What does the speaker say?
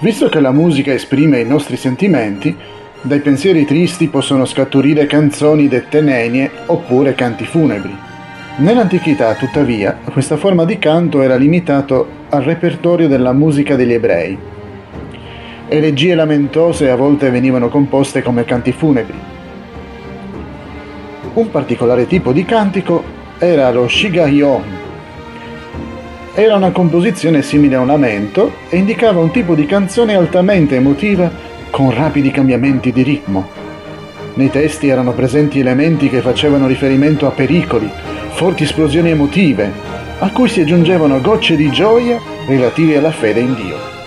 Visto che la musica esprime i nostri sentimenti, dai pensieri tristi possono scaturire canzoni dette nenie oppure canti funebri. Nell'antichità, tuttavia, questa forma di canto era limitato al repertorio della musica degli ebrei. Elegie lamentose a volte venivano composte come canti funebri. Un particolare tipo di cantico era lo Shigayom. Era una composizione simile a un lamento e indicava un tipo di canzone altamente emotiva con rapidi cambiamenti di ritmo. Nei testi erano presenti elementi che facevano riferimento a pericoli, forti esplosioni emotive, a cui si aggiungevano gocce di gioia relative alla fede in Dio.